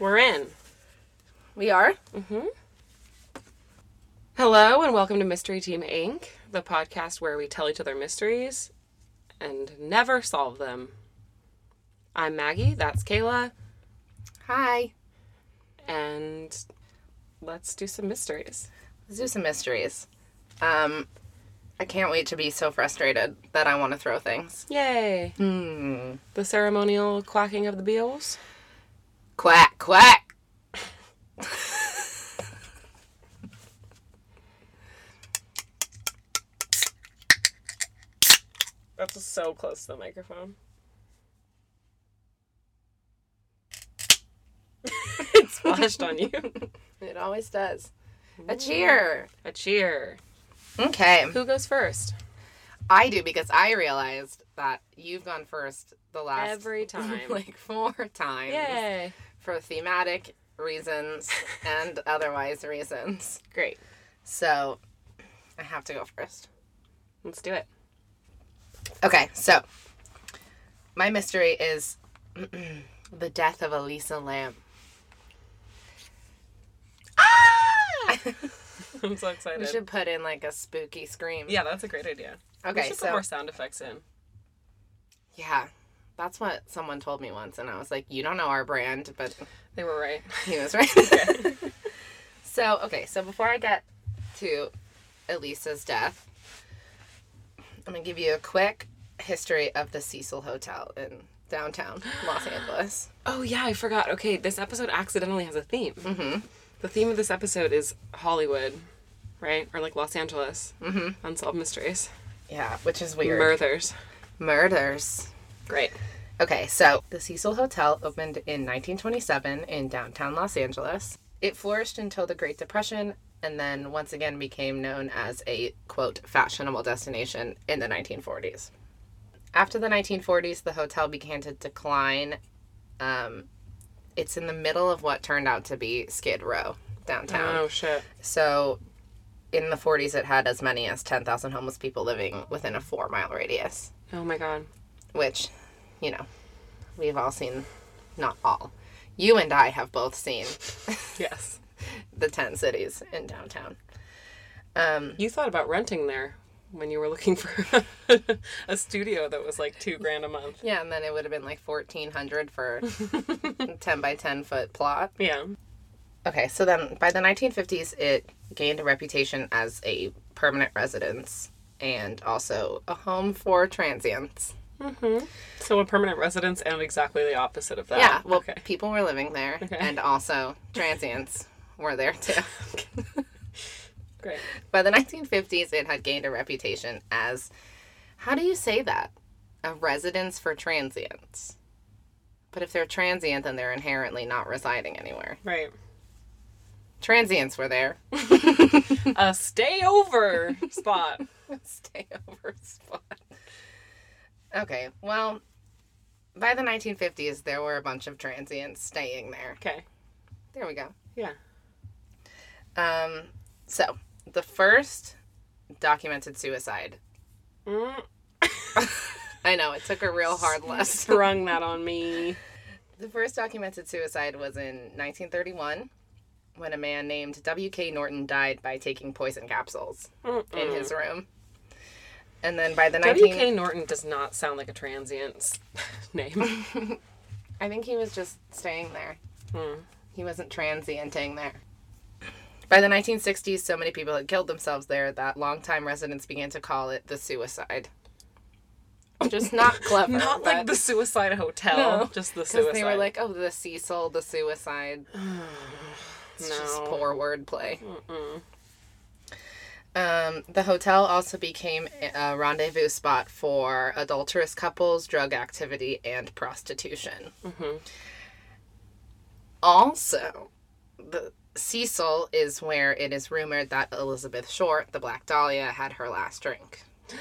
We're in. We are. Mhm. Hello and welcome to Mystery Team Inc., the podcast where we tell each other mysteries and never solve them. I'm Maggie, that's Kayla, Hi. and let's do some mysteries. Let's do some mysteries. Um, I can't wait to be so frustrated that I want to throw things. Yay! Hmm. The ceremonial quacking of the beals. Quack, quack. That's so close to the microphone. it splashed on you. It always does. A mm. cheer. A cheer. Okay. Who goes first? I do because I realized that you've gone first the last Every time. like four times Yay! For thematic reasons and otherwise reasons. Great. So I have to go first. Let's do it. Okay, so my mystery is the death of Elisa Lam. Ah! I'm so excited. We should put in like a spooky scream. Yeah, that's a great idea. we Okay, should so put more sound effects in. yeah, that's what someone told me once, and I was like, "You don't know our brand," but They were right. he was right. so okay, so before I get to Elisa's death, I'm gonna give you a quick history of the Cecil Hotel in downtown Los Angeles. Oh yeah, I forgot. Okay, this episode accidentally has a theme. Mm-hmm. The theme of this episode is Hollywood, right? Or like Los Angeles. Mm-hmm. Unsolved mysteries. Yeah, which is weird. Murders. Murders. Great. Okay, so the Cecil Hotel opened in 1927 in downtown Los Angeles. It flourished until the Great Depression and then once again became known as a quote fashionable destination in the 1940s. After the 1940s, the hotel began to decline. Um, it's in the middle of what turned out to be Skid Row downtown. Oh shit. So in the 40s, it had as many as 10,000 homeless people living within a four mile radius Oh my god. which, you know, we've all seen, not all. You and I have both seen Yes. the 10 cities in downtown. Um, You thought about renting there when you were looking for a studio that was like two grand a month. yeah, and then it would have been like 1400 for 10 by 10 foot plot. Yeah. Okay, so then by the 1950s, it gained a reputation as a permanent residence and also a home for transients. Mm-hmm. So a permanent residence and exactly the opposite of that. Yeah, well, okay. people were living there, Okay. and also transients were there too. Great. By the 1950s, it had gained a reputation as, how do you say that? A residence for transients. But if they're transient, then they're inherently not residing anywhere. Right. Transients were there. A stay over spot. Stay over spot. Okay, well, by the 1950s, there were a bunch of transients staying there. Okay. There we go. Yeah. Um, so, the first documented suicide. Mm. I know, it took a real hard lesson. Sprung that on me. The first documented suicide was in 1931 when a man named W.K. Norton died by taking poison capsules in his room. And then by the 19... W.K. Norton does not sound like a transient's name. I think he was just staying there. Hmm. He wasn't transienting there. By the 1960s, so many people had killed themselves there that longtime residents began to call it the suicide. Just not clever. not like the suicide hotel, No, just the suicide. Because they were like, oh, the Cecil, the suicide. It's just No. poor wordplay. Um, the hotel also became a rendezvous spot for adulterous couples, drug activity, and prostitution. Also, the Cecil is where it is rumored that Elizabeth Short, the Black Dahlia, had her last drink.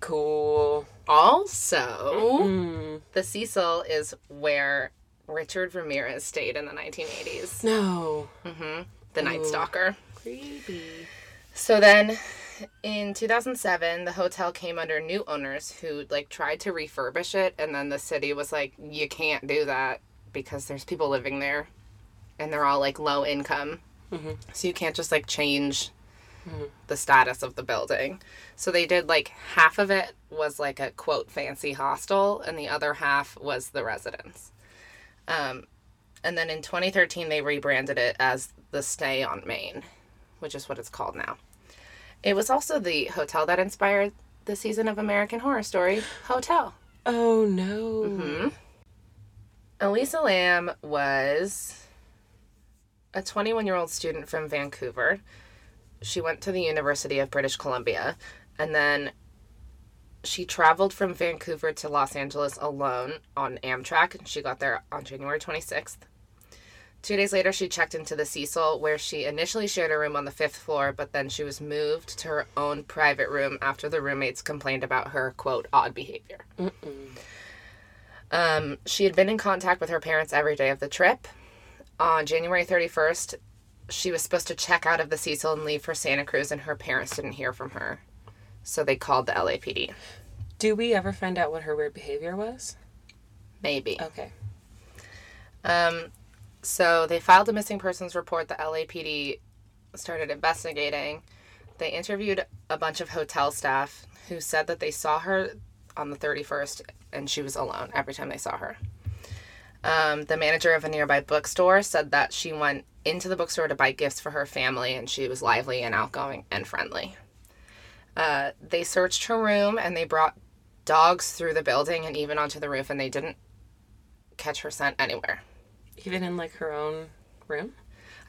Cool. Also, Mm. the Cecil is where Richard Ramirez stayed in the 1980s. No. The Night Stalker. Creepy. So then in 2007, the hotel came under new owners who like tried to refurbish it and then the city was like you can't do that because there's people living there and they're all like low income. So you can't just like change the status of the building. So they did like half of it was like a quote fancy hostel and the other half was the residence. Um and then in 2013 they rebranded it as the Stay on Main, which is what it's called now. It was also the hotel that inspired the season of American Horror Story, Hotel. Oh no. Mm-hmm. Elisa Lam was a 21 year old student from Vancouver. She went to the University of British Columbia and then she traveled from Vancouver to Los Angeles alone on Amtrak and she got there on January 26th. Two days later, she checked into the Cecil, where she initially shared a room on the fifth floor, but then she was moved to her own private room after the roommates complained about her, quote, odd behavior. Um, she had been in contact with her parents every day of the trip. On January 31st, she was supposed to check out of the Cecil and leave for Santa Cruz, and her parents didn't hear from her. So they called the LAPD. Do we ever find out what her weird behavior was? Maybe. Okay. Um, so they filed a missing persons report. The LAPD started investigating. They interviewed a bunch of hotel staff who said that they saw her on the 31st and she was alone every time they saw her. Um, the manager of a nearby bookstore said that she went into the bookstore to buy gifts for her family and she was lively and outgoing and friendly. Uh, they searched her room and they brought dogs through the building and even onto the roof and they didn't catch her scent anywhere. Even in like her own room?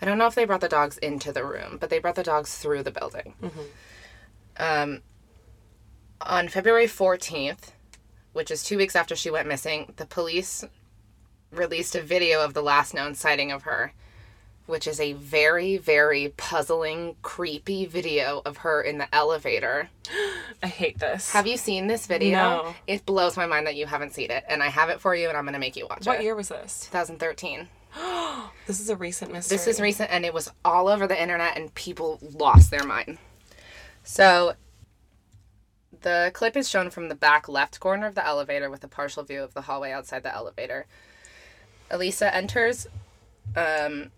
I don't know if they brought the dogs into the room, but they brought the dogs through the building. Um, on February 14th, which is two weeks after she went missing, the police released a video of the last known sighting of her, which is a very, very puzzling, creepy video of her in the elevator. I hate this. Have you seen this video? No. It blows my mind that you haven't seen it, and I have it for you, and I'm going to make you watch what it. What year was this? 2013. This is a recent mystery. This is recent and it was all over the internet and people lost their mind. So the clip is shown from the back left corner of the elevator with a partial view of the hallway outside the elevator. Elisa enters um,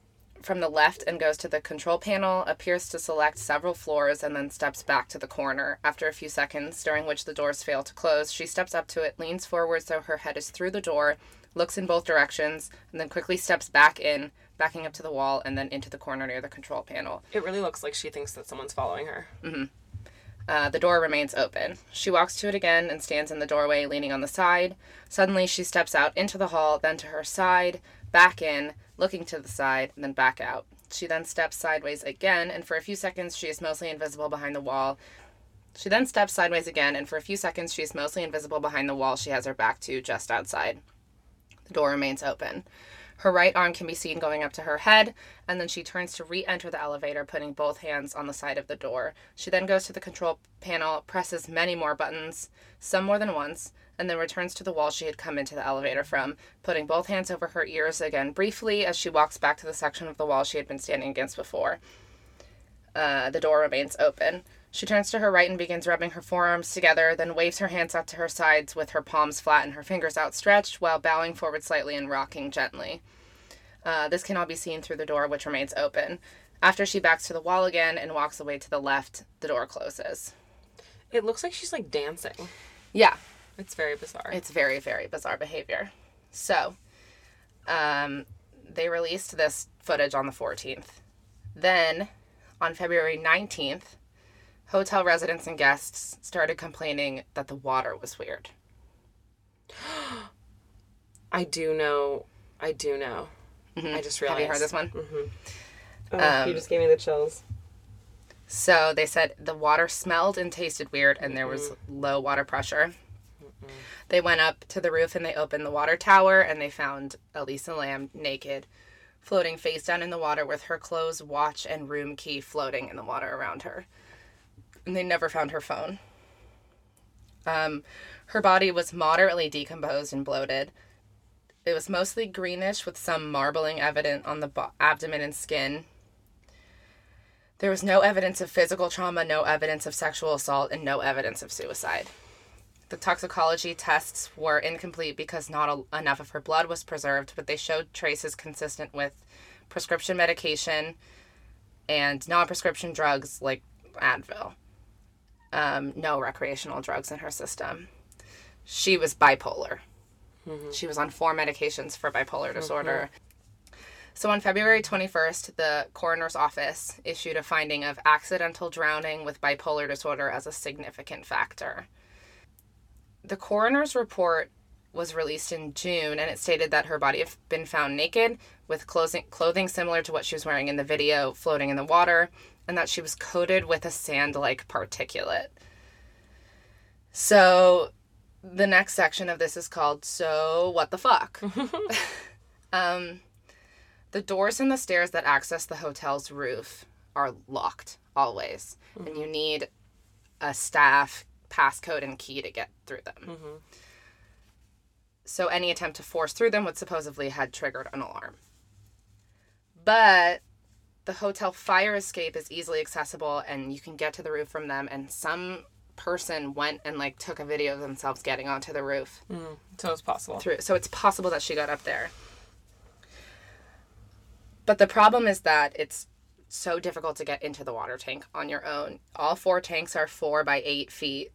from the left and goes to the control panel, appears to select several floors, and then steps back to the corner. After a few seconds, during which the doors fail to close, she steps up to it, leans forward so her head is through the door, looks in both directions, and then quickly steps back in, backing up to the wall and then into the corner near the control panel. It really looks like she thinks that someone's following her. Mm-hmm. Uh, the door remains open. She walks to it again and stands in the doorway, leaning on the side. Suddenly, she steps out into the hall, then to her side, back in, looking to the side, and then back out. She then steps sideways again, and for a few seconds, she is mostly invisible behind the wall. She then steps sideways again, and for a few seconds, she is mostly invisible behind the wall she has her back to, just outside. The door remains open. Her right arm can be seen going up to her head, and then she turns to re enter the elevator, putting both hands on the side of the door. She then goes to the control panel, presses many more buttons, some more than once, and then returns to the wall she had come into the elevator from, putting both hands over her ears again briefly as she walks back to the section of the wall she had been standing against before. Uh, the door remains open. She turns to her right and begins rubbing her forearms together, then waves her hands out to her sides with her palms flat and her fingers outstretched while bowing forward slightly and rocking gently. Uh, this can all be seen through the door, which remains open. After she backs to the wall again and walks away to the left, the door closes. It looks like she's like dancing. Yeah, It's very bizarre. it's very, very bizarre behavior. So, um, they released this footage on the 14th. Then, on February 19th, hotel residents and guests started complaining that the water was weird. I do know. I do know. I just realized. Have you heard this one? Oh, Um, you just gave me the chills. So they said the water smelled and tasted weird and there was low water pressure. They went up to the roof and they opened the water tower and they found Elisa Lam naked, floating face down in the water with her clothes, watch, and room key floating in the water around her. And they never found her phone. Um, her body was moderately decomposed and bloated. It was mostly greenish with some marbling evident on the bo- abdomen and skin. There was no evidence of physical trauma, no evidence of sexual assault, and no evidence of suicide. The toxicology tests were incomplete because not a- enough of her blood was preserved, but they showed traces consistent with prescription medication and non prescription drugs like Advil. Um, no recreational drugs in her system. She was bipolar. She was on four medications for bipolar disorder. So on February 21st, the coroner's office issued a finding of accidental drowning with bipolar disorder as a significant factor. The coroner's report was released in June and it stated that her body had been found naked with clothing, clothing similar to what she was wearing in the video floating in the water and that she was coated with a sand like particulate. So the next section of this is called So What the Fuck? um, the doors and the stairs that access the hotel's roof are locked always, and you need a staff passcode and key to get through them. So any attempt to force through them would supposedly had triggered an alarm. But the hotel fire escape is easily accessible and you can get to the roof from them and some person went and like took a video of themselves getting onto the roof So it's possible. through. So it's possible that she got up there. But the problem is that it's so difficult to get into the water tank on your own. All four tanks are four by eight feet.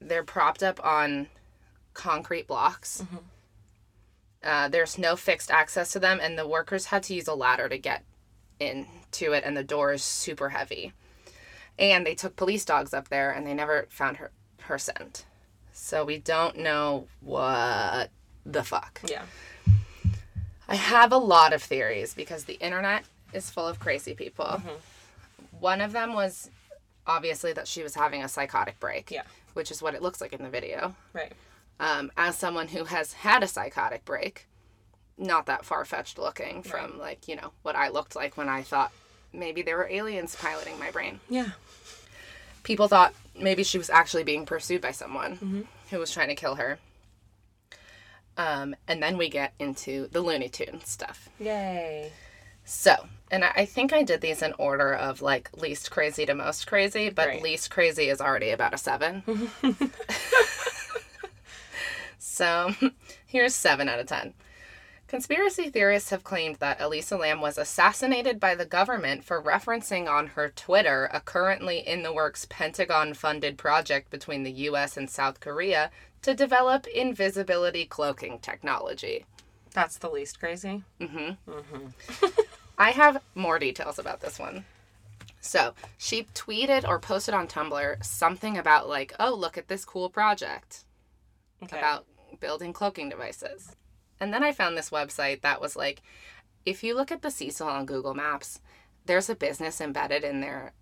They're propped up on concrete blocks. Uh, there's no fixed access to them, and the workers had to use a ladder to get into it, and the door is super heavy. And they took police dogs up there, and they never found her her scent. So we don't know what the fuck. Yeah. I have a lot of theories because the internet is full of crazy people. One of them was obviously that she was having a psychotic break, Yeah. which is what it looks like in the video. Right. Um, as someone who has had a psychotic break, not that far fetched looking from like, you know, what I looked like when I thought maybe there were aliens piloting my brain. Yeah. People thought maybe she was actually being pursued by someone who was trying to kill her. Um, and then we get into the Looney Tunes stuff. Yay. So, and I I think I did these in order of like least crazy to most crazy, but least crazy is already about a seven. so, here's seven out of ten. Conspiracy theorists have claimed that Elisa Lam was assassinated by the government for referencing on her Twitter a currently in the works Pentagon funded project between the US and South Korea to develop invisibility cloaking technology. That's the least crazy. Mm-hmm. I have more details about this one. So, she tweeted or posted on Tumblr something about, like, oh, look at this cool project Okay. about building cloaking devices. And then I found this website that was like, if you look at the Cecil on Google Maps, there's a business embedded in their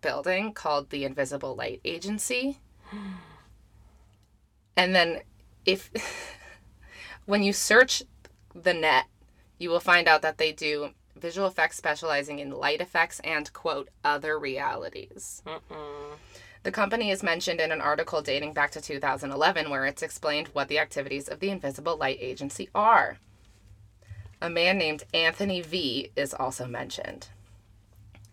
building called the Invisible Light Agency. And then if when you search the net, you will find out that they do visual effects specializing in light effects and quote other realities. The company is mentioned in an article dating back to 2011 where it's explained what the activities of the Invisible Light Agency are. A man named Anthony V is also mentioned.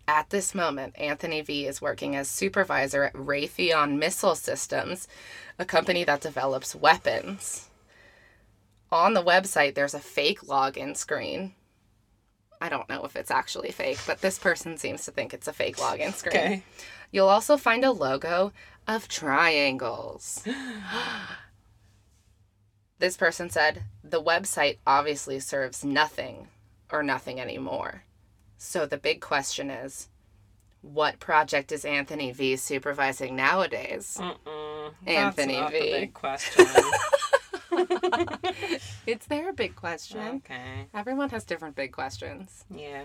At this moment, Anthony V is working as supervisor at Raytheon Missile Systems, a company that develops weapons. On the website, there's a fake login screen. I don't know if it's actually fake, but this person seems to think it's a fake login screen. Okay. You'll also find a logo of triangles. this person said, The website obviously serves nothing or nothing anymore. So the big question is, what project is Anthony V supervising nowadays? Anthony That's not V. big question. It's their big question. okay. Everyone has different big questions. Yeah.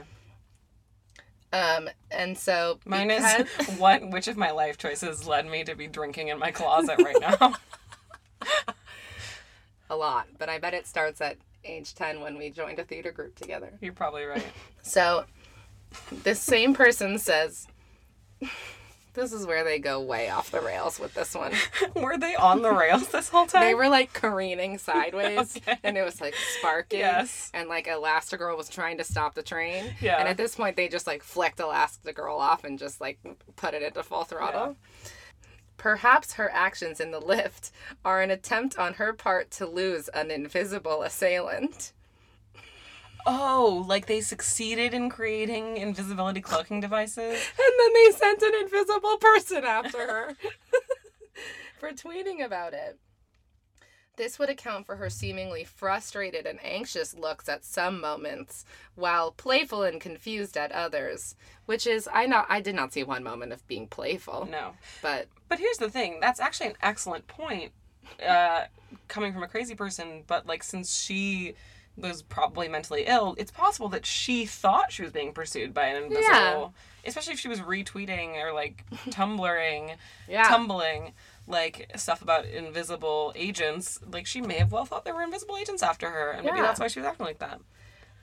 Um, and so Mine because- is what which of my life choices led me to be drinking in my closet right now? a lot, but I bet it starts at age 10 when we joined a theater group together. You're probably right. So, this same person says, this is where they go way off the rails with this one. were they on the rails this whole time? They were like careening sideways, and it was like sparking. Yes. And like Elastigirl was trying to stop the train. Yeah. And at this point, they just like flicked Elastigirl off and just like put it into full throttle. Perhaps her actions in the lift are an attempt on her part to lose an invisible assailant. Oh, like they succeeded in creating invisibility cloaking devices? And then they sent an invisible person after her for tweeting about it. This would account for her seemingly frustrated and anxious looks at some moments, while playful and confused at others. Which is, I not, I did not see one moment of being playful, No. but But here's the thing that's actually an excellent point uh, coming from a crazy person, but like since she was probably mentally ill, it's possible that she thought she was being pursued by an invisible. Yeah. Especially if she was retweeting or like tumbling, Yeah. tumbling like stuff about invisible agents. Like she may have well thought there were invisible agents after her, and maybe that's why she was acting like that.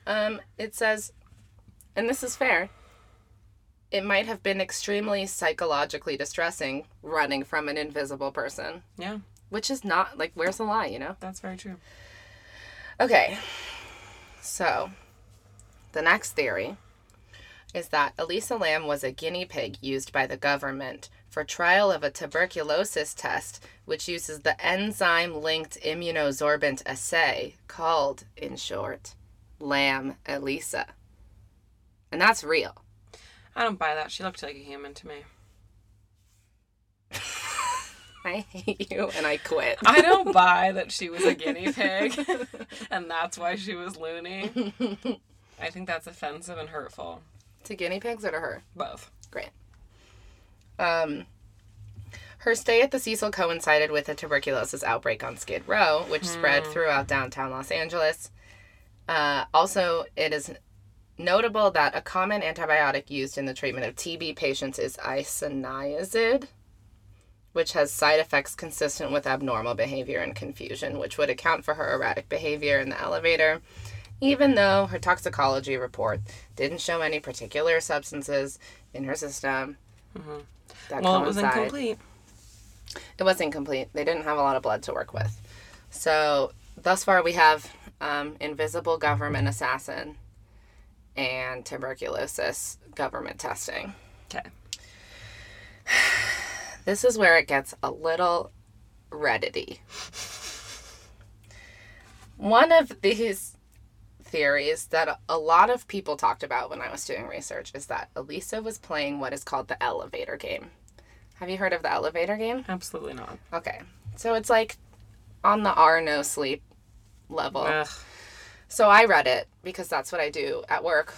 Um, it says, and this is fair. It might have been extremely psychologically distressing running from an invisible person, Yeah, which is not like where's the lie, you know? that's very true. Okay. So, the next theory is that Elisa Lam was a guinea pig used by the government for trial of a tuberculosis test which uses the enzyme linked immunosorbent assay called in short LAM ELISA. And that's real. I don't buy that. She looked like a human to me. I hate you and I quit. I don't buy that she was a guinea pig and that's why she was loony. I think that's offensive and hurtful. to guinea pigs or to her? Both. Great. Um, her stay at the Cecil coincided with a tuberculosis outbreak on Skid Row, which spread throughout downtown Los Angeles. Uh, also, it is notable that a common antibiotic used in the treatment of TB patients is isoniazid, which has side effects consistent with abnormal behavior and confusion, which would account for her erratic behavior in the elevator. Even though her toxicology report didn't show any particular substances in her system, that Well, it was coincide- incomplete. it was incomplete. They didn't have a lot of blood to work with. So, thus far, we have um, invisible government assassin and tuberculosis government testing. Okay. This is where it gets a little reddity. One of these theories that a lot of people talked about when I was doing research is that Elisa was playing what is called the elevator game. Have you heard of the elevator game? Absolutely not. Okay. So it's like on the R no sleep level. Ugh. So I read it because that's what I do at work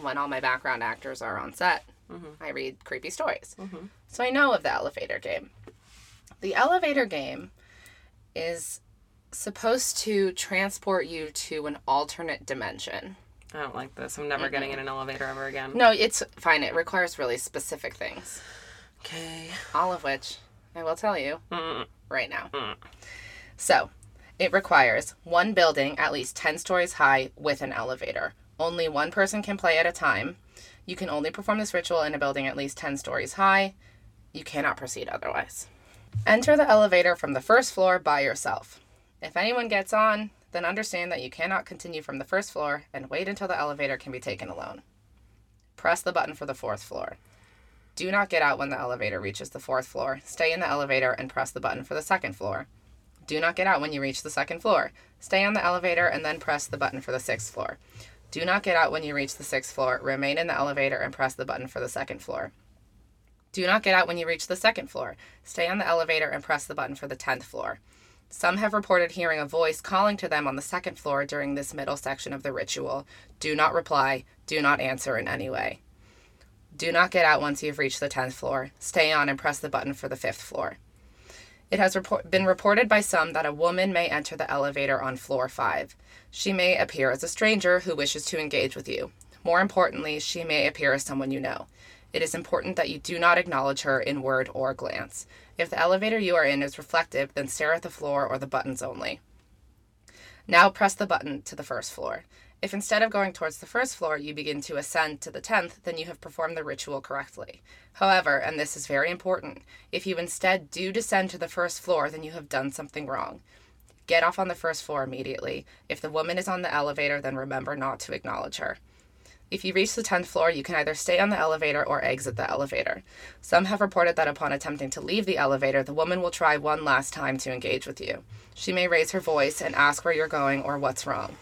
when all my background actors are on set. Mm-hmm. I read creepy stories. Mm-hmm. So I know of the elevator game. The elevator game is supposed to transport you to an alternate dimension. I don't like this. I'm never getting in an elevator ever again. No, it's fine. It requires really specific things, Okay. all of which I will tell you Mm. right now. So, it requires one building at least 10 stories high with an elevator. Only one person can play at a time. You can only perform this ritual in a building at least 10 stories high. You cannot proceed otherwise. Enter the elevator from the first floor by yourself. If anyone gets on, then understand that you cannot continue from the first floor and wait until the elevator can be taken alone. Press the button for the fourth floor. Do not get out when the elevator reaches the fourth floor. Stay in the elevator and press the button for the second floor. Do not get out when you reach the second floor. Stay on the elevator and then press the button for the sixth floor. Do not get out when you reach the sixth floor. Remain in the elevator and press the button for the second floor. Do not get out when you reach the second floor. Stay on the elevator and press the button for the tenth floor. Some have reported hearing a voice calling to them on the second floor during this middle section of the ritual. Do not reply. Do not answer in any way. Do not get out once you've reached the 10th floor. Stay on and press the button for the 5th floor. It has report- been reported by some that a woman may enter the elevator on floor 5. She may appear as a stranger who wishes to engage with you. More importantly, she may appear as someone you know. It is important that you do not acknowledge her in word or glance. If the elevator you are in is reflective, then stare at the floor or the buttons only. Now press the button to the first floor. If instead of going towards the first floor, you begin to ascend to the 10th, then you have performed the ritual correctly. However, and this is very important, if you instead do descend to the first floor, then you have done something wrong. Get off on the first floor immediately. If the woman is on the elevator, then remember not to acknowledge her. If you reach the 10th floor, you can either stay on the elevator or exit the elevator. Some have reported that upon attempting to leave the elevator, the woman will try one last time to engage with you. She may raise her voice and ask where you're going or what's wrong.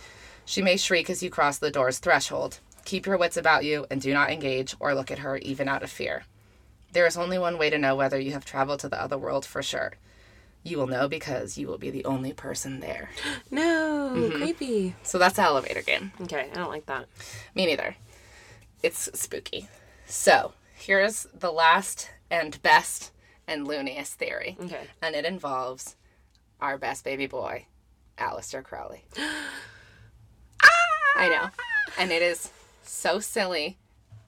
She may shriek as you cross the door's threshold. Keep your wits about you and do not engage or look at her even out of fear. There is only one way to know whether you have traveled to the other world for sure. You will know because you will be the only person there. No, mm-hmm. creepy. So that's the elevator game. Okay, I don't like that. Me neither. It's spooky. So, here's the last and best and looniest theory. Okay. And it involves our best baby boy, Aleister Crowley. I know. Ah! And it is so silly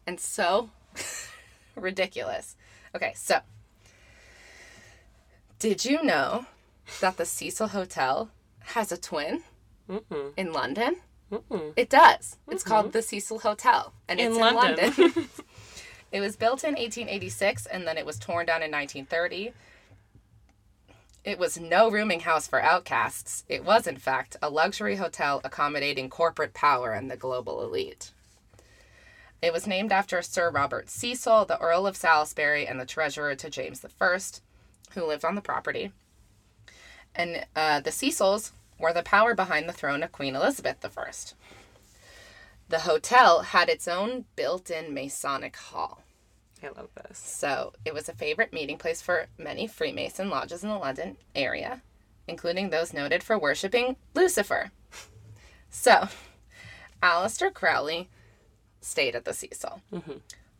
and so ridiculous. Okay, so did you know that the Cecil Hotel has a twin Mm-mm. in London? Mm-mm. It does. It's mm-hmm. called the Cecil Hotel, and In it's London. in London. it was built in 1886, and then it was torn down in 1930. It was no rooming house for outcasts. It was, in fact, a luxury hotel accommodating corporate power and the global elite. It was named after Sir Robert Cecil, the Earl of Salisbury, and the treasurer to James I, who lived on the property. And uh, the Cecils were the power behind the throne of Queen Elizabeth I. The hotel had its own built in Masonic hall. I love this. So it was a favorite meeting place for many Freemason lodges in the London area, including those noted for worshiping Lucifer. So, Aleister Crowley stayed at the Cecil.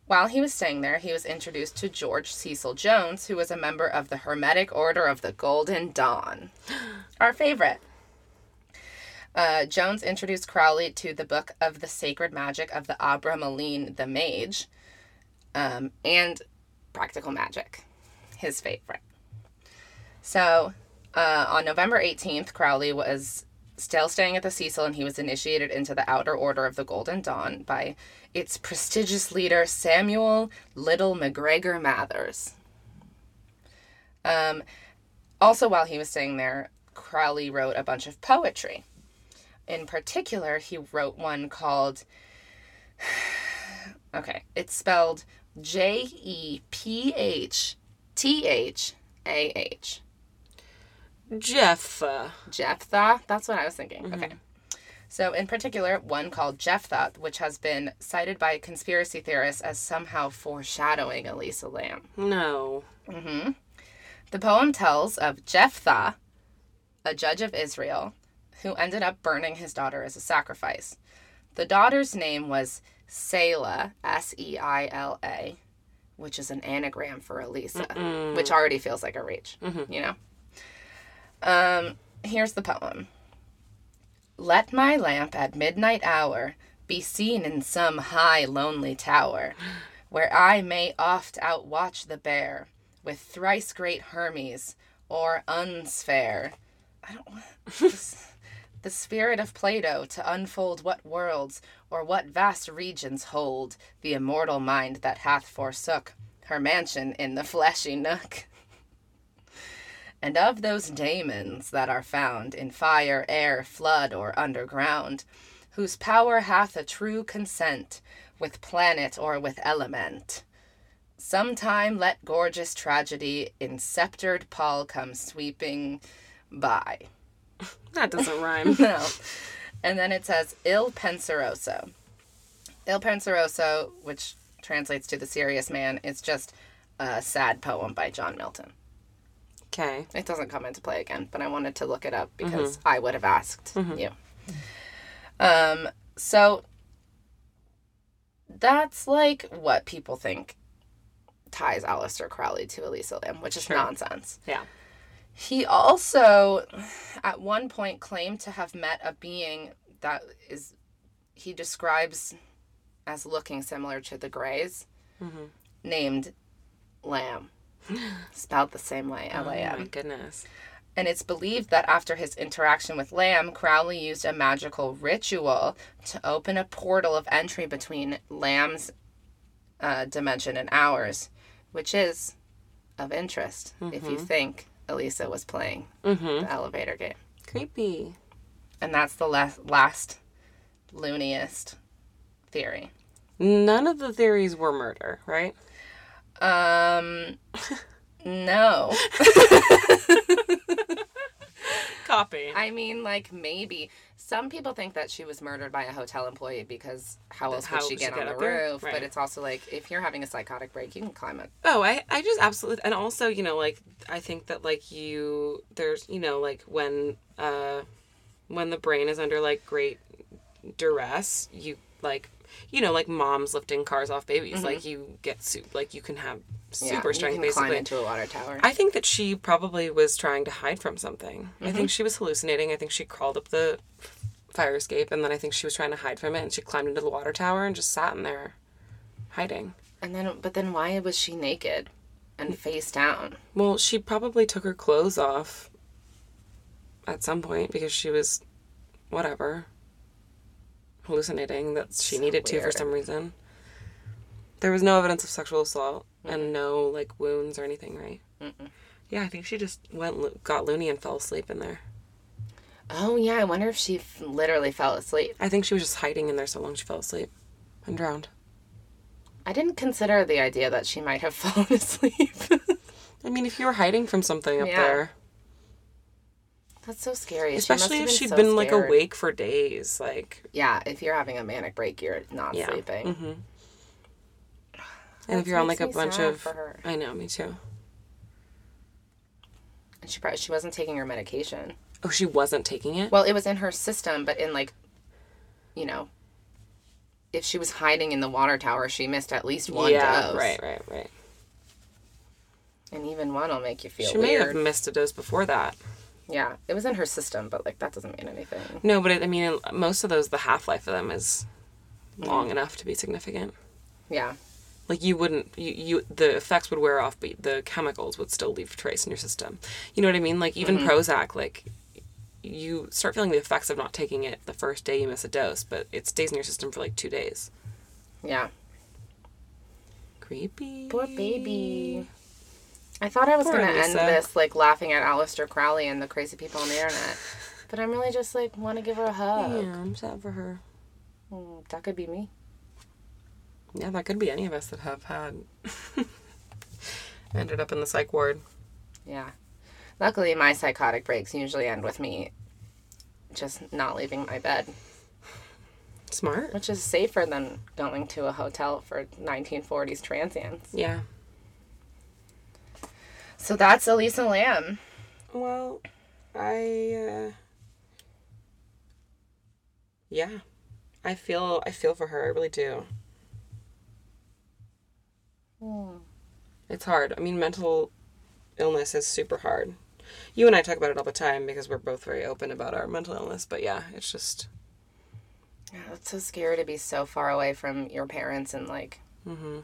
While he was staying there, he was introduced to George Cecil Jones, who was a member of the Hermetic Order of the Golden Dawn. Our favorite. Uh, Jones introduced Crowley to the book of the sacred magic of the Abramelin the Mage, um, and practical magic, his favorite. So, uh, on November 18th, Crowley was still staying at the Cecil and he was initiated into the Outer Order of the Golden Dawn by its prestigious leader, Samuel Liddell MacGregor Mathers. Um, also, while he was staying there, Crowley wrote a bunch of poetry. In particular, he wrote one called. Okay, it's spelled J E P H T H A H. Jeff. uh, Jephthah? That's what I was thinking. Okay. So, in particular, one called Jephthah, which has been cited by conspiracy theorists as somehow foreshadowing Elisa Lam. No. The poem tells of Jephthah, a judge of Israel, who ended up burning his daughter as a sacrifice. The daughter's name was Seila, S E I L A, which is an anagram for Elisa, which already feels like a reach, you know? Um, here's the poem Let my lamp at midnight hour be seen in some high lonely tower, where I may oft outwatch the bear with thrice great Hermes or Unsphere. I don't want the spirit of Plato to unfold what worlds or what vast regions hold the immortal mind that hath forsook her mansion in the fleshy nook. And of those daemons that are found in fire, air, flood, or underground, whose power hath a true consent with planet or with element. Sometime let gorgeous tragedy in sceptred pall come sweeping by. That doesn't rhyme. No. And then it says Il Penseroso. Il Penseroso, which translates to the serious man, is just a sad poem by John Milton. Okay. It doesn't come into play again, but I wanted to look it up mm-hmm. because I would have asked mm-hmm. you. Um, so that's like what people think ties Aleister Crowley to Elisa Lam, which is Sure. nonsense. Yeah. He also, at one point, claimed to have met a being that is, he describes as looking similar to the Greys. Mm-hmm. named Lam. Spelled the same way, L A Oh my goodness. And it's believed that after his interaction with Lam, Crowley used a magical ritual to open a portal of entry between Lam's uh, dimension and ours, which is of interest if you think Elisa was playing Mm-hmm. the elevator game. Creepy. And that's the last, last looniest theory. None of the theories were murder, right? Um, no. Copy. I mean, like maybe some people think that she was murdered by a hotel employee because how else How she would she get get on the roof? Right. But it's also like if you're having a psychotic break, you can climb it. Oh, I, I just absolutely, and also, you know, like, I think that, like, you, there's, you know, like, when, uh, when the brain is under, like, great duress, you, like, you know, like moms lifting cars off babies, like, you get, su- like, you can have super Mm-hmm. yeah, strength, you can climb basically. into a water tower. I think that she probably was trying to hide from something. I Mm-hmm. think she was hallucinating. I think she crawled up the fire escape, and then I think she was trying to hide from it, and she climbed into the water tower and just sat in there, hiding. and then, but then why was she naked and face down? Well, she probably took her clothes off at some point because she was, whatever, hallucinating that she So needed to for some reason. There was no evidence of sexual assault and no like wounds or anything, right? Yeah, I think she just went got loony and fell asleep in there. Oh yeah, I wonder if she f- literally fell asleep. I think she was just hiding in there so long she fell asleep and drowned. I didn't consider the idea that she might have fallen asleep. I mean, if you were hiding from something up Yeah. there, That's so scary. Especially have if she'd so been like awake for days, like Yeah, if you're having a manic break, you're not Yeah. sleeping. hmm And if you're on like a bunch of. I know, me too. And she probably she wasn't taking her medication. Oh, she wasn't taking it. Well, it was in her system, but in like, you know, if she was hiding in the water tower, she missed at least one yeah, dose. right, right, right. And even one will make you feel She may have missed a dose before that. Yeah, it was in her system, but like that doesn't mean anything. No, but it, I mean, most of those, the half life of them is Mm. long enough to be significant. Yeah, Like you wouldn't, you, you the effects would wear off, but the chemicals would still leave a trace in your system. You know what I mean? Like even Mm-hmm. Prozac, like you start feeling the effects of not taking it the first day you miss a dose, but it stays in your system for like two days. yeah. Creepy. Poor baby. I thought I was gonna end this like laughing at Aleister Crowley and the crazy people on the internet, but I'm really just like want to give her a hug. Yeah, I'm sad for her. Mm, that could be me. Yeah, that could be any of us that have had ended up in the psych ward. Yeah. Luckily, my psychotic breaks usually end with me just not leaving my bed, Smart. which is safer than going to a hotel for 1940s transients. Yeah. So that's Elisa Lam. Well, I uh Yeah. I feel I feel for her, I really do. It's hard. I mean, mental illness is super hard. You and I talk about it all the time because we're both very open about our mental illness, but yeah, it's just Yeah, it's so scary to be so far away from your parents and like mhm.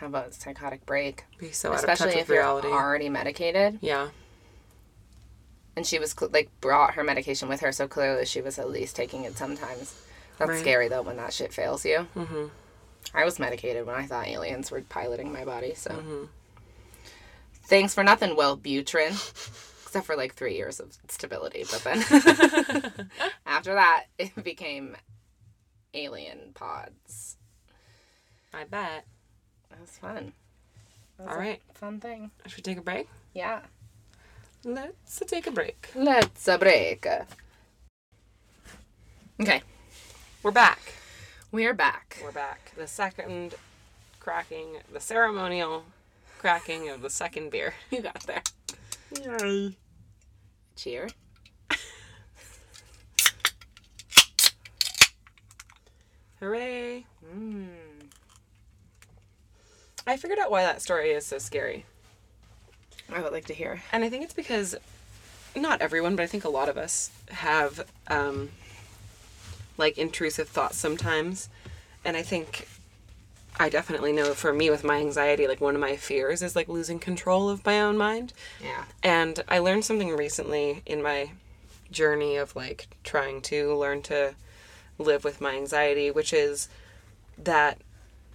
Have a psychotic break, Be so out of especially if reality. you're already medicated. Yeah. And she was like brought her medication with her, so clearly she was at least taking it sometimes. That's Right. scary though when that shit fails you. Mhm. I was medicated when I thought aliens were piloting my body, so. Mm-hmm. Thanks for nothing, Wellbutrin. Except for like three years of stability, but then after that, it became alien pods. I bet. That was fun. That was All a right. fun thing. Should we take a break? Yeah. Let's take a break. Let's a break. Okay, We're back. we're back. We're back. The second cracking, the ceremonial cracking of the second beer. You got there. Yay. Cheer. Hooray. Mm. I figured out why that story is so scary. I would like to hear. And I think it's because not everyone, but I think a lot of us have um like intrusive thoughts sometimes. And I think I definitely know for me with my anxiety, like one of my fears is like losing control of my own mind. Yeah. And I learned something recently in my journey of like trying to learn to live with my anxiety, which is that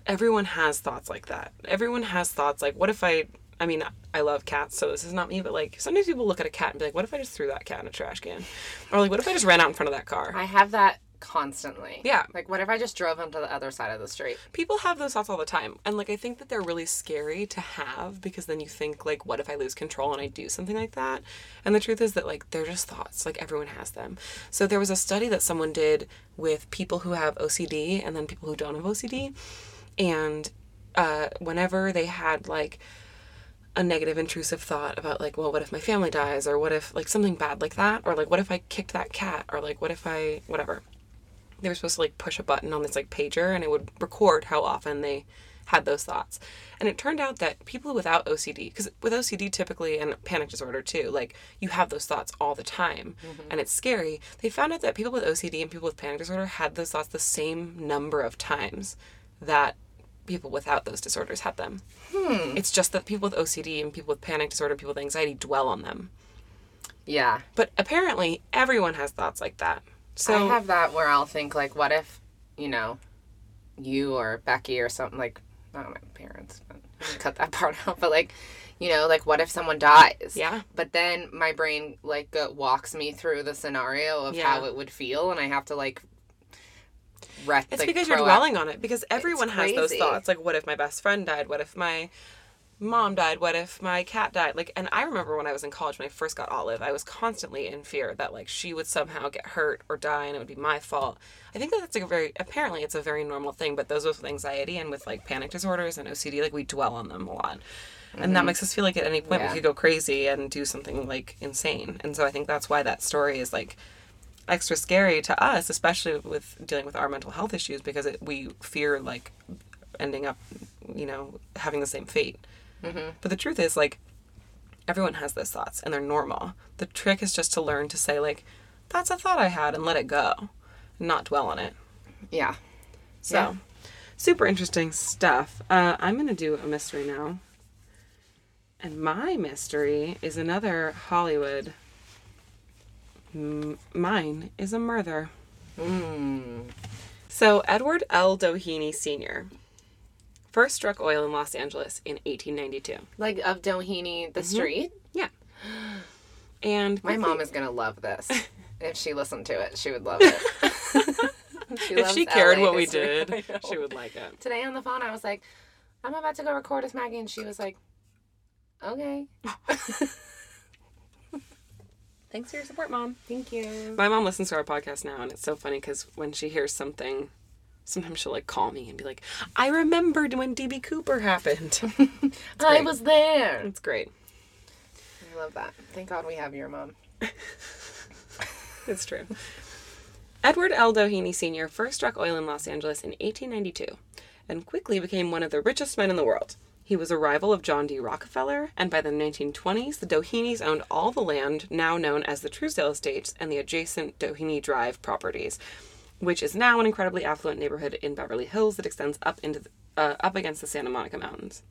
everyone has thoughts like that. Everyone has thoughts like, what if I, I mean, I love cats, so this is not me, but like sometimes people look at a cat and be like, what if I just threw that cat in a trash can? Or like, what if I just ran out in front of that car? I have that constantly. Yeah. Like, what if I just drove him to the other side of the street? people have those thoughts all the time and like i think that they're really scary to have because then you think like what if i lose control and i do something like that and the truth is that like they're just thoughts like everyone has them so there was a study that someone did with people who have ocd and then people who don't have ocd and uh, whenever they had like a negative intrusive thought about like well what if my family dies? Or what if like something bad like that? Or like what if i kicked that cat? Or like what if i whatever. They were supposed to like push a button on this like pager and it would record how often they had those thoughts. And it turned out that people without ocd because with ocd typically and panic disorder too like you have those thoughts all the time. And it's scary. They found out that people with ocd and people with panic disorder had those thoughts the same number of times that people without those disorders had them hmm. it's just that people with ocd and people with panic disorder people with anxiety dwell on them Yeah. but apparently everyone has thoughts like that so I have that where I'll think like, what if, you know, you or Becky or something like, not my parents, but cut that part out. But like, you know, like what if someone dies? Yeah. But then my brain like go, walks me through the scenario of Yeah. how it would feel, and I have to like. It's like, because you're dwelling on it. Because everyone has those thoughts. Like, what if my best friend died? What if my mom died? What if my cat died? Like, and I remember when I was in college, when I first got Olive, I was constantly in fear that like she would somehow get hurt or die, and it would be my fault. I think that that's a very apparently it's a very normal thing. But those with anxiety and with like panic disorders and OCD, like we dwell on them a lot. And that makes us feel like at any point Mm-hmm. Yeah. we could go crazy and do something like insane. And so I think that's why that story is like extra scary to us, especially with dealing with our mental health issues, because it, we fear like ending up, you know, having the same fate. Mm-hmm. But the truth is, like, everyone has those thoughts and they're normal. The trick is just to learn to say, like, that's a thought I had and let it go, and not dwell on it. Yeah. So, Yeah. super interesting stuff. Uh, I'm going to do a mystery now. And my mystery is another Hollywood. Mine is a murder. Mm. So, Edward L. Doheny Sr. first struck oil in Los Angeles in 1892. Like of Doheny, the street. Yeah. And My quickly- mom is gonna love this. if she listened to it, she would love it. she if she cared LA what we did, she would like it. Today on the phone, I was like, "I'm about to go record with Maggie," and she was like, "Okay, Thanks for your support, Mom. thank you." My mom listens to our podcast now, and it's so funny because when she hears something, sometimes she'll like call me and be like, "I remembered when DB Cooper happened." I was there. it's great. I love that. Thank God we have your mom. It's true. Edward L. Doheny Sr. first struck oil in Los Angeles in 1892 and quickly became one of the richest men in the world. He was a rival of John D. Rockefeller, and by the 1920s, the Dohenys owned all the land now known as the Trousdale Estates and the adjacent Doheny Drive properties, which is now an incredibly affluent neighborhood in Beverly Hills that extends up into the, uh, up against the Santa Monica Mountains.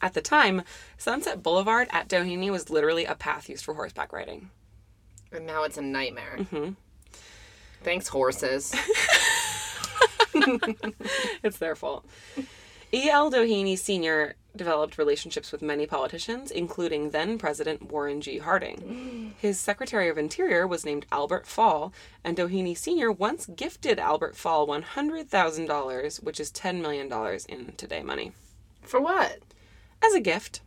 At the time, Sunset Boulevard at Doheny was literally a path used for horseback riding. And now it's a nightmare. Mm-hmm. Thanks, horses. it's their fault. E.L. Doheny Sr. developed relationships with many politicians, including then President Warren G. Harding. His Secretary of Interior was named Albert Fall, and Doheny Sr. once gifted Albert Fall $100,000, which is $10 million in today money, For what? as a gift.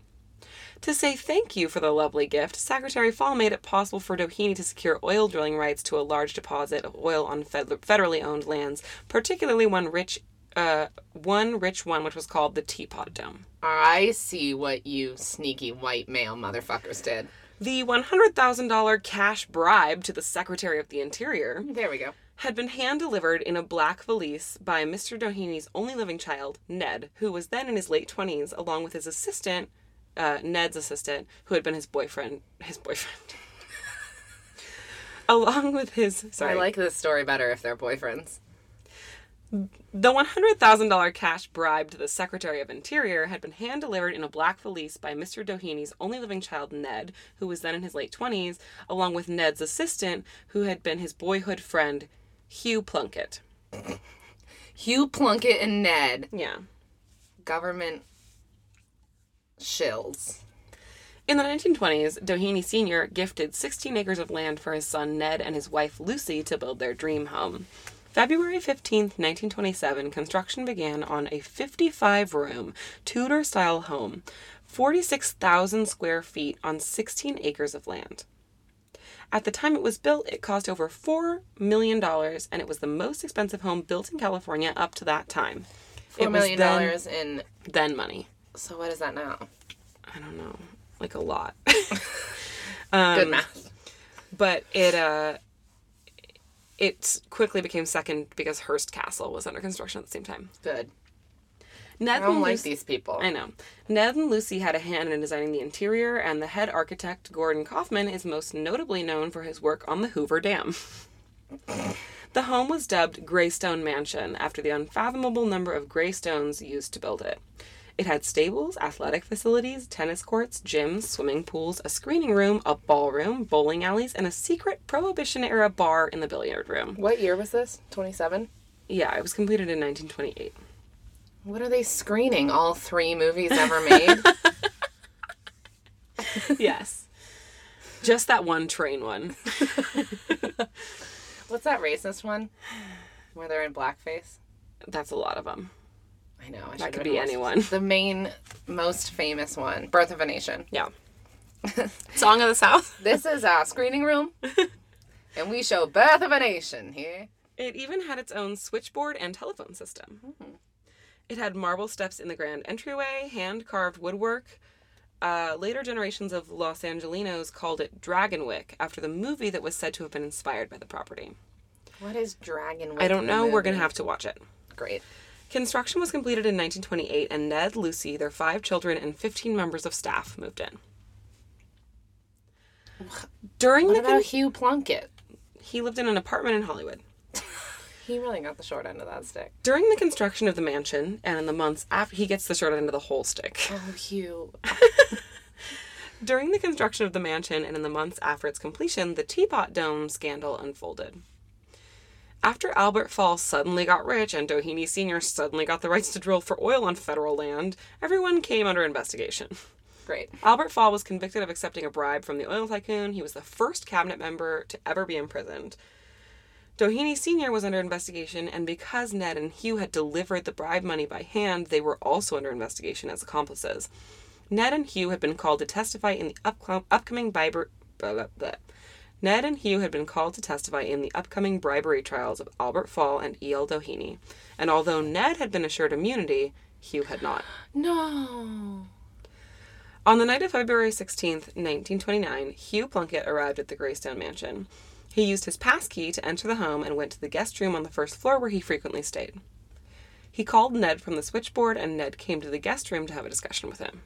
To say thank you for the lovely gift, Secretary Fall made it possible for Doheny to secure oil drilling rights to a large deposit of oil on fed- federally owned lands, particularly one rich, uh, one rich one which was called the Teapot Dome. I see what you sneaky white male motherfuckers did. The $100,000 cash bribe to the Secretary of the Interior There we go. had been hand delivered in a black valise by Mr. Doheny's only living child, Ned, who was then in his late 20s, along with his assistant, uh, Ned's assistant, who had been his boyfriend. His boyfriend. along with his. Sorry. I like this story better if they're boyfriends. The $100,000 cash bribe to the Secretary of Interior had been hand delivered in a black valise by Mr. Doheny,'s only living child, Ned, who was then in his late 20s, along with Ned's assistant, who had been his boyhood friend, Hugh Plunkett. Hugh Plunkett and Ned, Yeah. government shills. In the 1920s, Doheny Sr. gifted 16 acres of land for his son Ned and his wife Lucy to build their dream home. February 15th, 1927, construction began on a 55 room, Tudor style home, 46,000 square feet on 16 acres of land. At the time it was built, it cost over $4 million, and it was the most expensive home built in California up to that time. Four It million dollars in. Then money. So what is that now? I don't know, like a lot. Good math. but it uh it quickly became second because Hearst Castle was under construction at the same time. Good. Ned I don't and like Lucy, these people. I know. Ned and Lucy had a hand in designing the interior, and the head architect, Gordon Kaufmann, is most notably known for his work on the Hoover Dam. the home was dubbed Greystone Mansion after the unfathomable number of gray stones used to build it. It had stables, athletic facilities, tennis courts, gyms, swimming pools, a screening room, a ballroom, bowling alleys, and a secret Prohibition era bar in the billiard room. What year was this? 27? Yeah, it was completed in 1928. What are they screening? All three movies ever made? yes. Just that one train one. What's that racist one? Where they're in blackface? That's a lot of them. I know. I That could be anyone. The main, most famous one, Birth of a Nation. Yeah. Song of the South. This is our screening room, and we show Birth of a Nation here. It even had its own switchboard and telephone system. It had marble steps in the grand entryway, hand carved woodwork. Uh, later generations of Los Angelinos called it Dragonwyck after the movie that was said to have been inspired by the property. What is Dragonwyck? I don't know. We're going to have to watch it. Great. Construction was completed in 1928, and Ned, Lucy, their five children, and 15 members of staff moved in. During What the about Hugh Plunkett? he lived in an apartment in Hollywood. He really got the short end of that stick. During the construction of the mansion and in the months after he gets the short end of the whole stick. Oh, Hugh. During the construction of the mansion and in the months after its completion, the Teapot Dome scandal unfolded. After Albert Fall suddenly got rich and Doheny Sr. suddenly got the rights to drill for oil on federal land, everyone came under investigation. Great. Albert Fall was convicted of accepting a bribe from the oil tycoon. He was the first cabinet member to ever be imprisoned. Doheny Sr. was under investigation, and because Ned and Hugh had delivered the bribe money by hand, they were also under investigation as accomplices. Ned and Hugh had been called to testify in the up- upcoming bribery. Blah, blah, blah. Ned and Hugh had been called to testify in the upcoming bribery trials of Albert Fall and E.L. Doheny. And although Ned had been assured immunity, Hugh had not. No. On the night of February 16th, 1929, Hugh Plunkett arrived at the Greystone Mansion. He used his pass key to enter the home and went to the guest room on the first floor where he frequently stayed. He called Ned from the switchboard, and Ned came to the guest room to have a discussion with him.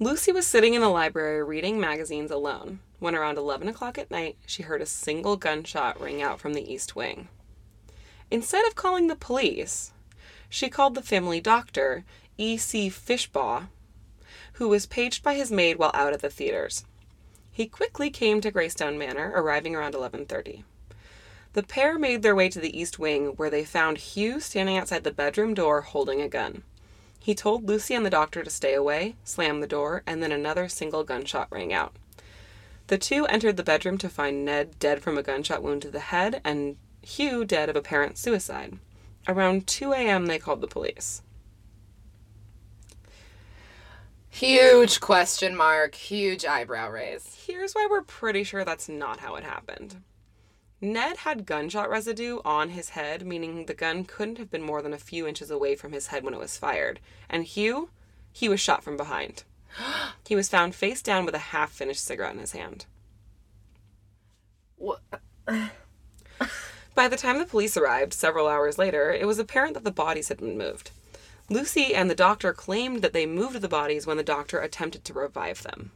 Lucy was sitting in the library reading magazines alone when, around 11 o'clock at night, she heard a single gunshot ring out from the east wing. Instead of calling the police, she called the family doctor, E.C. Fishbaugh, who was paged by his maid while out at the theaters. He quickly came to Greystone Manor, arriving around 11:30. The pair made their way to the east wing, where they found Hugh standing outside the bedroom door holding a gun. He told Lucy and the doctor to stay away, slammed the door, and then another single gunshot rang out. The two entered the bedroom to find Ned dead from a gunshot wound to the head and Hugh dead of apparent suicide. Around 2 a.m., they called the police. Huge question mark. Huge eyebrow raise. Here's why we're pretty sure that's not how it happened. Ned had gunshot residue on his head, meaning the gun couldn't have been more than a few inches away from his head when it was fired. And Hugh, he was shot from behind. he was found face down with a half finished cigarette in his hand. What? By the time the police arrived, several hours later, it was apparent that the bodies had been moved. Lucy and the doctor claimed that they moved the bodies when the doctor attempted to revive them.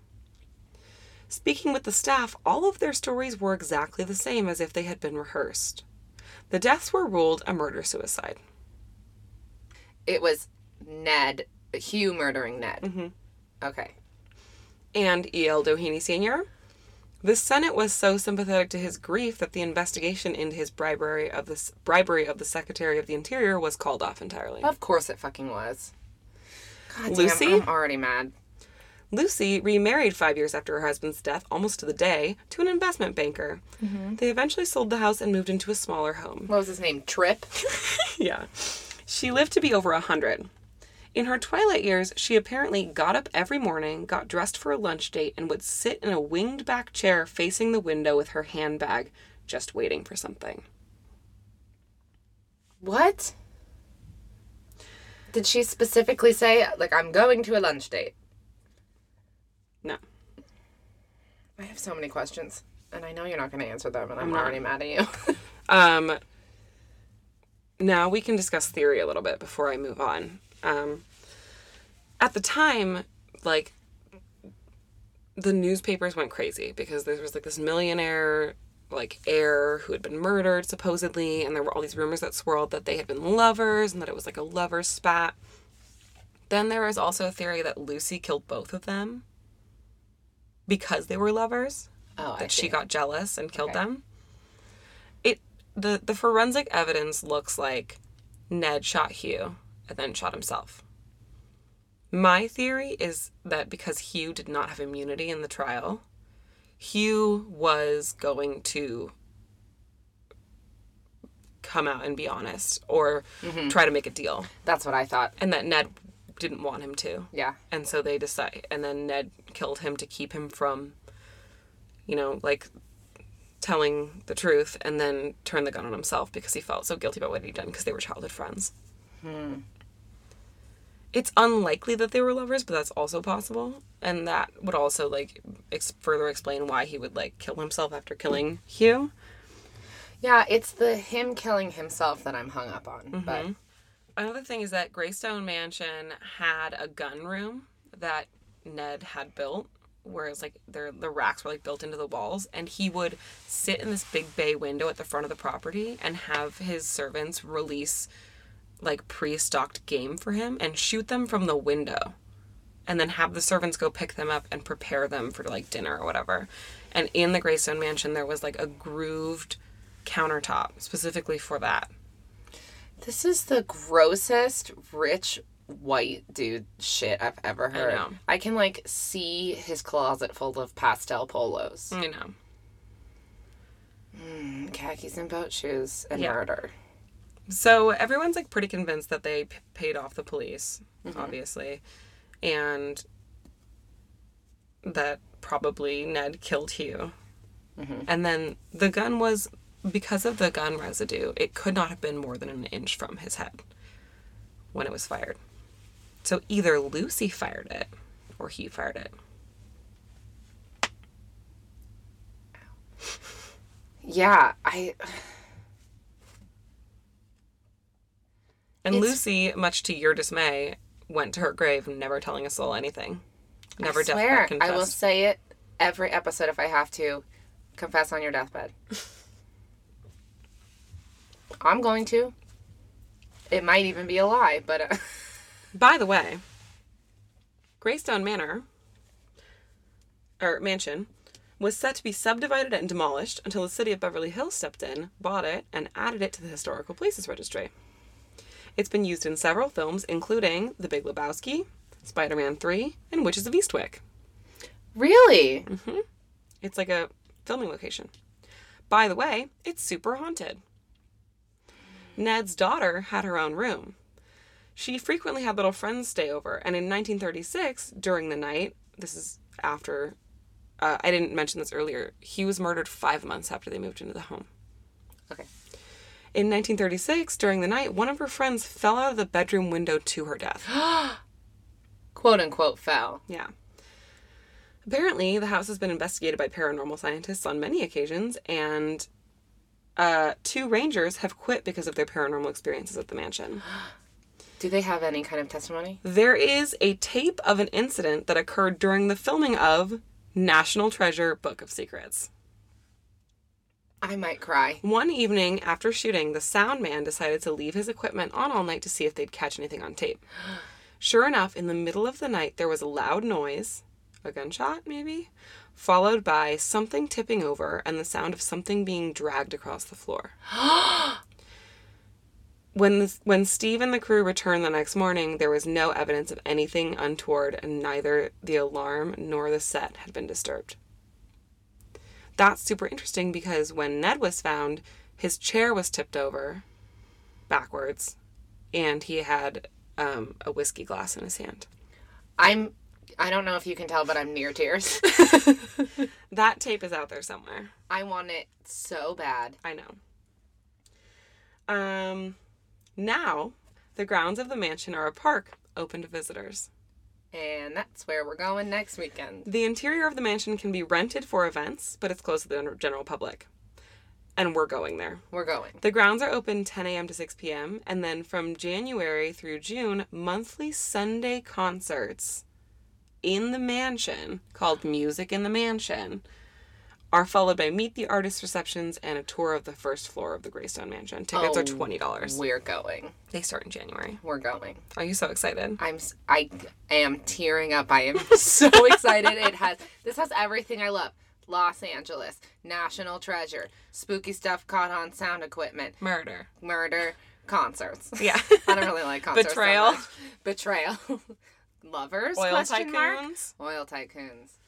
Speaking with the staff, all of their stories were exactly the same as if they had been rehearsed. The deaths were ruled a murder suicide. It was Ned, Hugh murdering Ned. Mm-hmm. Okay. And E.L. Doheny Sr. The Senate was so sympathetic to his grief that the investigation into his bribery of the bribery of the Secretary of the Interior was called off entirely. Of course it fucking was. God Lucy? damn, I'm already mad. Lucy remarried five years after her husband's death, almost to the day, to an investment banker. Mm-hmm. They eventually sold the house and moved into a smaller home. What was his name? Trip? yeah. She lived to be over a hundred. In her twilight years, she apparently got up every morning, got dressed for a lunch date, and would sit in a winged back chair facing the window with her handbag, just waiting for something. What? Did she specifically say, like, I'm going to a lunch date? No. I have so many questions, and I know you're not going to answer them, and I'm, not. already mad at you. Um, now we can discuss theory a little bit before I move on. Um, at the time, like the newspapers went crazy because there was like this millionaire like heir who had been murdered supposedly and there were all these rumors that swirled that they had been lovers and that it was like a lover spat then there was also a theory that lucy killed both of them because they were lovers oh, that she got jealous and killed Okay. them. It the the forensic evidence looks like Ned shot Hugh and then shot himself. My theory is that because Hugh did not have immunity in the trial, Hugh was going to come out and be honest or mm-hmm. try to make a deal That's what I thought. and that Ned didn't want him to. Yeah. And so they decide, and then Ned killed him to keep him from, you know, like telling the truth, and then turned the gun on himself because he felt so guilty about what he'd done because they were childhood friends. Hmm. It's unlikely that they were lovers, but that's also possible, and that would also like ex- further explain why he would like kill himself after killing Hugh. Yeah, it's the him killing himself that I'm hung up on. But Another thing is that Greystone Mansion had a gun room that Ned had built, whereas like their the racks were like built into the walls, and he would sit in this big bay window at the front of the property and have his servants release like pre-stocked game for him and shoot them from the window. And then have the servants go pick them up and prepare them for like dinner or whatever. And in the Greystone Mansion there was like a grooved countertop specifically for that. This is the grossest rich white dude shit I've ever heard. know. I can like see his closet full of pastel polos, You know. and khakis and boat shoes, and Yeah. murder. So everyone's like pretty convinced that they p- paid off the police, mm-hmm. obviously, and that probably Ned killed Hugh. Mm-hmm. And then the gun was because of the gun residue, it could not have been more than an inch from his head when it was fired. So either Lucy fired it or he fired it. Yeah, I. And It's- Lucy, much to your dismay, went to her grave never telling a soul anything. Never I swear. I will say it every episode if I have to. Confess on your deathbed. I'm going to. It might even be a lie, but uh, By the way, Greystone Manor, or mansion, was set to be subdivided and demolished until the city of Beverly Hills stepped in, bought it, and added it to the Historical Places Registry. It's been used in several films, including The Big Lebowski, Spider Man 3, and Witches of Eastwick. really, It's like a filming location. By the way, it's super haunted. Ned's daughter had her own room. She frequently had little friends stay over, and in 1936, during the night, this is after, uh, I didn't mention this earlier, he was murdered five months after they moved into the home. okay. In 1936, during the night, one of her friends fell out of the bedroom window to her death. quote unquote fell. Yeah. Apparently, the house has been investigated by paranormal scientists on many occasions, and uh, two rangers have quit because of their paranormal experiences at the mansion. Do they have any kind of testimony? There is a tape of an incident that occurred during the filming of National Treasure Book of Secrets. I might cry. One evening after shooting, the sound man decided to leave his equipment on all night to see if they'd catch anything on tape. Sure enough, in the middle of the night, there was a loud noise, a gunshot maybe, followed by something tipping over and the sound of something being dragged across the floor. when the, when Steve and the crew returned the next morning, there was no evidence of anything untoward, and neither the alarm nor the set had been disturbed. That's super interesting because when Ned was found, his chair was tipped over backwards, and he had um, a whiskey glass in his hand. I'm. I don't know if you can tell, but I'm near tears. That tape is out there somewhere. I want it so bad. I know. Um, now, the grounds of the mansion are a park open to visitors. And that's where we're going next weekend. The interior of the mansion can be rented for events, but it's closed to the general public. And we're going there. We're going. The grounds are open 10 a.m. to 6 p.m. And then from January through June, monthly Sunday concerts in the mansion called Music in the Mansion are followed by Meet the Artist receptions and a tour of the first floor of the Greystone Mansion. Tickets are Oh. $20. We're going. They start in January. We're going. Are you so excited? I'm I am tearing up. I am so excited. It has this has everything I love. Los Angeles, national treasure, spooky stuff caught on sound equipment, Murder. murder, concerts. Yeah. I don't really like concerts. so Betrayal. much. Betrayal. Lovers? Oil question mark? tycoons. Oil tycoons.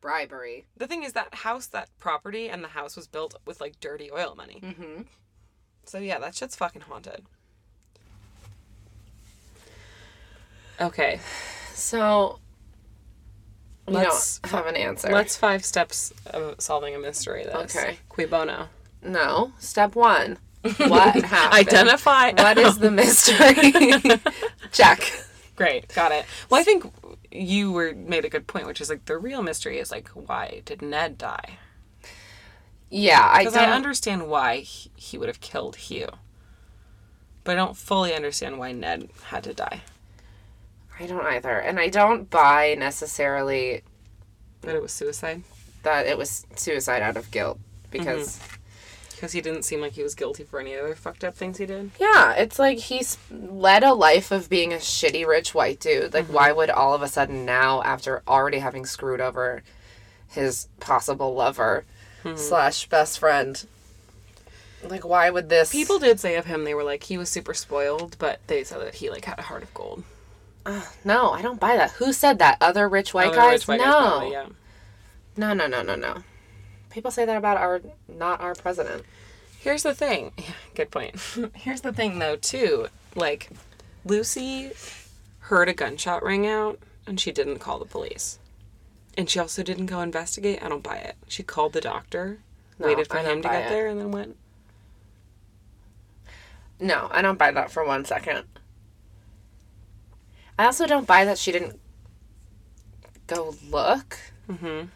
Bribery. The thing is that house, that property, and the house was built with like dirty oil money. Mm-hmm. So yeah, that shit's fucking haunted. Okay, So Let's- have an answer. let's five steps of solving a mystery. This Okay. cui bono. No. Step one. What happened? Identify. What is the mystery? Check. Great, got it. Well, I think you were made a good point, which is like the real mystery is like why did Ned die? Yeah, I Because. I understand why he, he would have killed Hugh, but I don't fully understand why Ned had to die. I don't either, and I don't buy necessarily That it was suicide that it was suicide out of guilt because mm-hmm. Because he didn't seem like he was guilty for any other fucked up things he did. yeah, it's like he's led a life of being a shitty rich white dude. Like, why mm-hmm. would all of a sudden now, after already having screwed over his possible lover hmm. slash best friend, like why would this People did say of him they were like he was super spoiled, but they said that he like had a heart of gold. No, I don't buy that. Who said that? Other rich white Other guys? rich white no. guys probably, yeah. no, no, no, no, no. People say that about our not our president. Here's the thing. Good point. Here's the thing though too. Like Lucy heard a gunshot ring out and she didn't call the police. And she also didn't go investigate. I don't buy it. She called the doctor, No, waited for him to get it. there and then went. No, I don't buy that for one second. I also don't buy that she didn't go look. Mhm.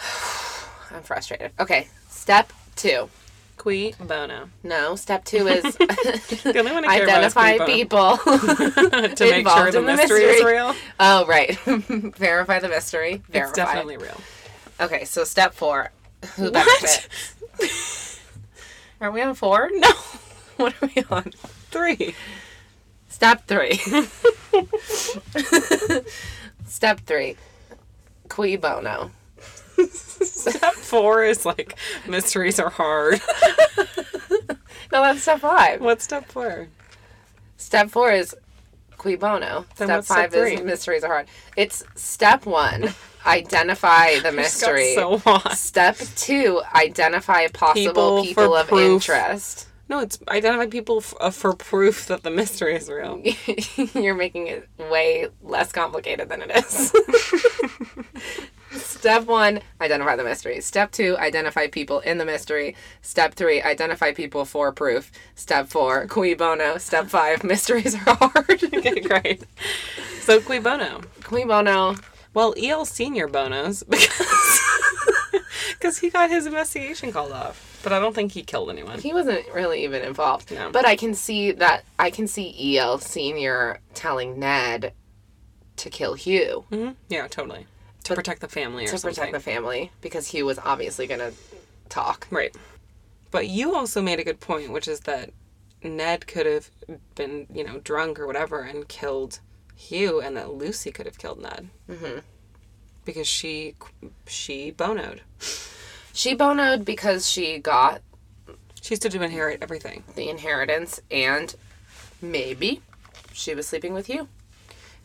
I'm frustrated. Okay, step two. Cui bono. No, step two is The only one I care about is identify people. to make sure the in the mystery is real. oh, right. Verify the mystery. Verify. It's definitely real. Okay, so step four. Who What? Are we on four? No. What are we on? Three. Step three. Step three. Cui bono. Step four is like mysteries are hard. No, that's step five. What's step four? Step four is cui bono. Then step what's step five is mysteries are hard. It's step one, identify the mystery. so. Step two, identify possible People people, of proof. interest. No, it's identify people f- uh, for proof that the mystery is real. You're making it way less complicated than it is. Step one, identify the mystery. Step two, identify people in the mystery. Step three, identify people for proof. Step four, cui bono. Step five, mysteries are hard. okay, great. So cui bono? cui bono. Well, El Senior bonos because because he got his investigation called off, but I don't think he killed anyone. He wasn't really even involved. No. But I can see that, I can see EL Sr. telling Ned to kill Hugh. hmm Yeah, totally. To protect the family or something. to something. protect the family because Hugh was obviously going to talk. Right. But you also made a good point, which is that Ned could have been, you know, drunk or whatever and killed Hugh, and that Lucy could have killed Ned. Mm-hmm. Because she she bonoed. She bonoed because she got She She's to inherit everything. the inheritance and maybe she was sleeping with Hugh.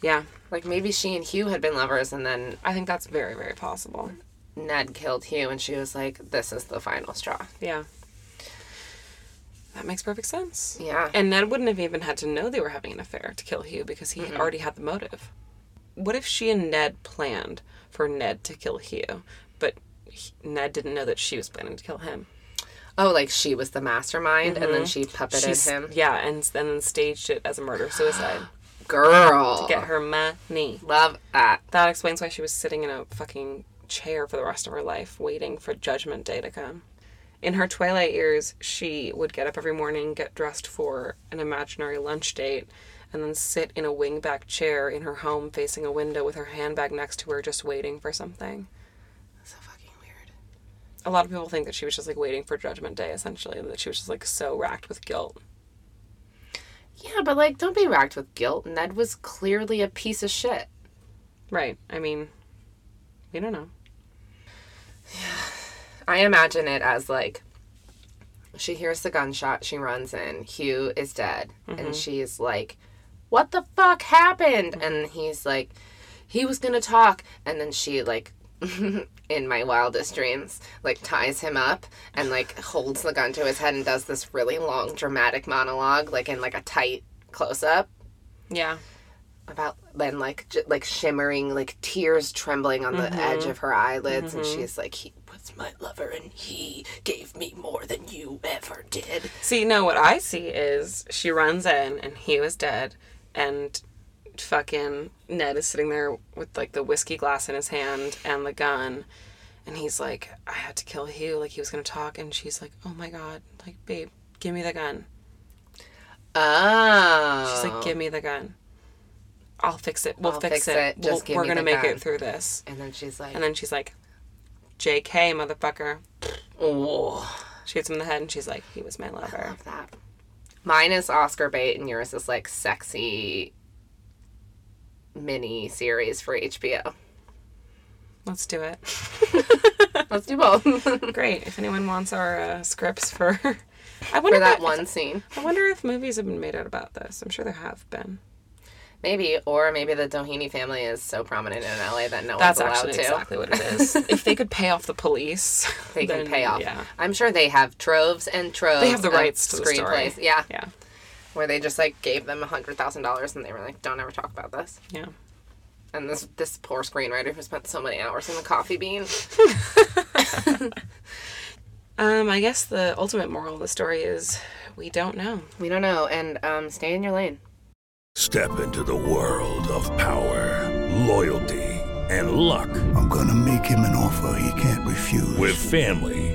Yeah, Like maybe she and Hugh had been lovers and then I think that's very very possible. Ned killed Hugh and she was like, This is the final straw. Yeah. That makes perfect sense. Yeah. And Ned wouldn't have even had to know they were having an affair to kill Hugh because he had already had the motive. What if she and Ned planned for Ned to kill Hugh, but he- Ned didn't know that she was planning to kill him? Oh, like she was the mastermind and then mm-hmm. she puppeted She's- him. Yeah, and and then staged it as a murder suicide Girl. to get her money. Love that. That explains why she was sitting in a fucking chair for the rest of her life, waiting for Judgment Day to come. In her twilight years, she would get up every morning, get dressed for an imaginary lunch date, and then sit in a wingback chair in her home facing a window with her handbag next to her, just waiting for something. So fucking weird. A lot of people think that she was just like waiting for Judgment Day, essentially, that she was just like so racked with guilt. Yeah, but like, don't be racked with guilt. Ned was clearly a piece of shit. Right. I mean, we don't know. Yeah. I imagine it as like she hears the gunshot, she runs in, Hugh is dead, and mm-hmm. she's like, What the fuck happened? And he's like, He was gonna talk. And then she, like, in my wildest dreams, like ties him up and like holds the gun to his head and does this really long dramatic monologue, like in like a tight close up. Yeah. about then like j- like shimmering like tears trembling on the mm-hmm. edge of her eyelids and mm-hmm. she's like he was my lover and he gave me more than you ever did See, no, what I see is she runs in and he was dead, and fucking Ned is sitting there with like the whiskey glass in his hand and the gun, and he's like, I had to kill Hugh, like he was gonna talk, and she's like, Oh my god, like, babe, give me the gun. oh She's like, Give oh. me the gun. I'll fix it. We'll I'll fix, fix it. it. We'll- Just give we're gonna make gun." it through this. and then she's like And then she's like, JK, motherfucker. oh She hits him in the head and she's like, He was my lover. love that mine is oscar bait and yours is like sexy mini series for hbo Let's do it. let's do both Great. If anyone wants our uh, scripts for, I wonder that if- one scene I wonder if movies have been made out about this. I'm sure there have been. maybe or maybe the doheny family is so prominent in la that no That's one's allowed actually to exactly what it is. if they could pay off the police, they can pay off. Yeah, I'm sure they have troves and troves. they have the rights to the story. screenplays. Yeah, yeah, where they just like gave them a hundred thousand dollars and they were like, "Don't ever talk about this." yeah. And this this poor screenwriter who spent so many hours in the coffee bean. Um, I guess the ultimate moral of the story is we don't know. We don't know, and um, stay in your lane. Step into the world of power, loyalty, and luck. I'm gonna make him an offer he can't refuse. With family,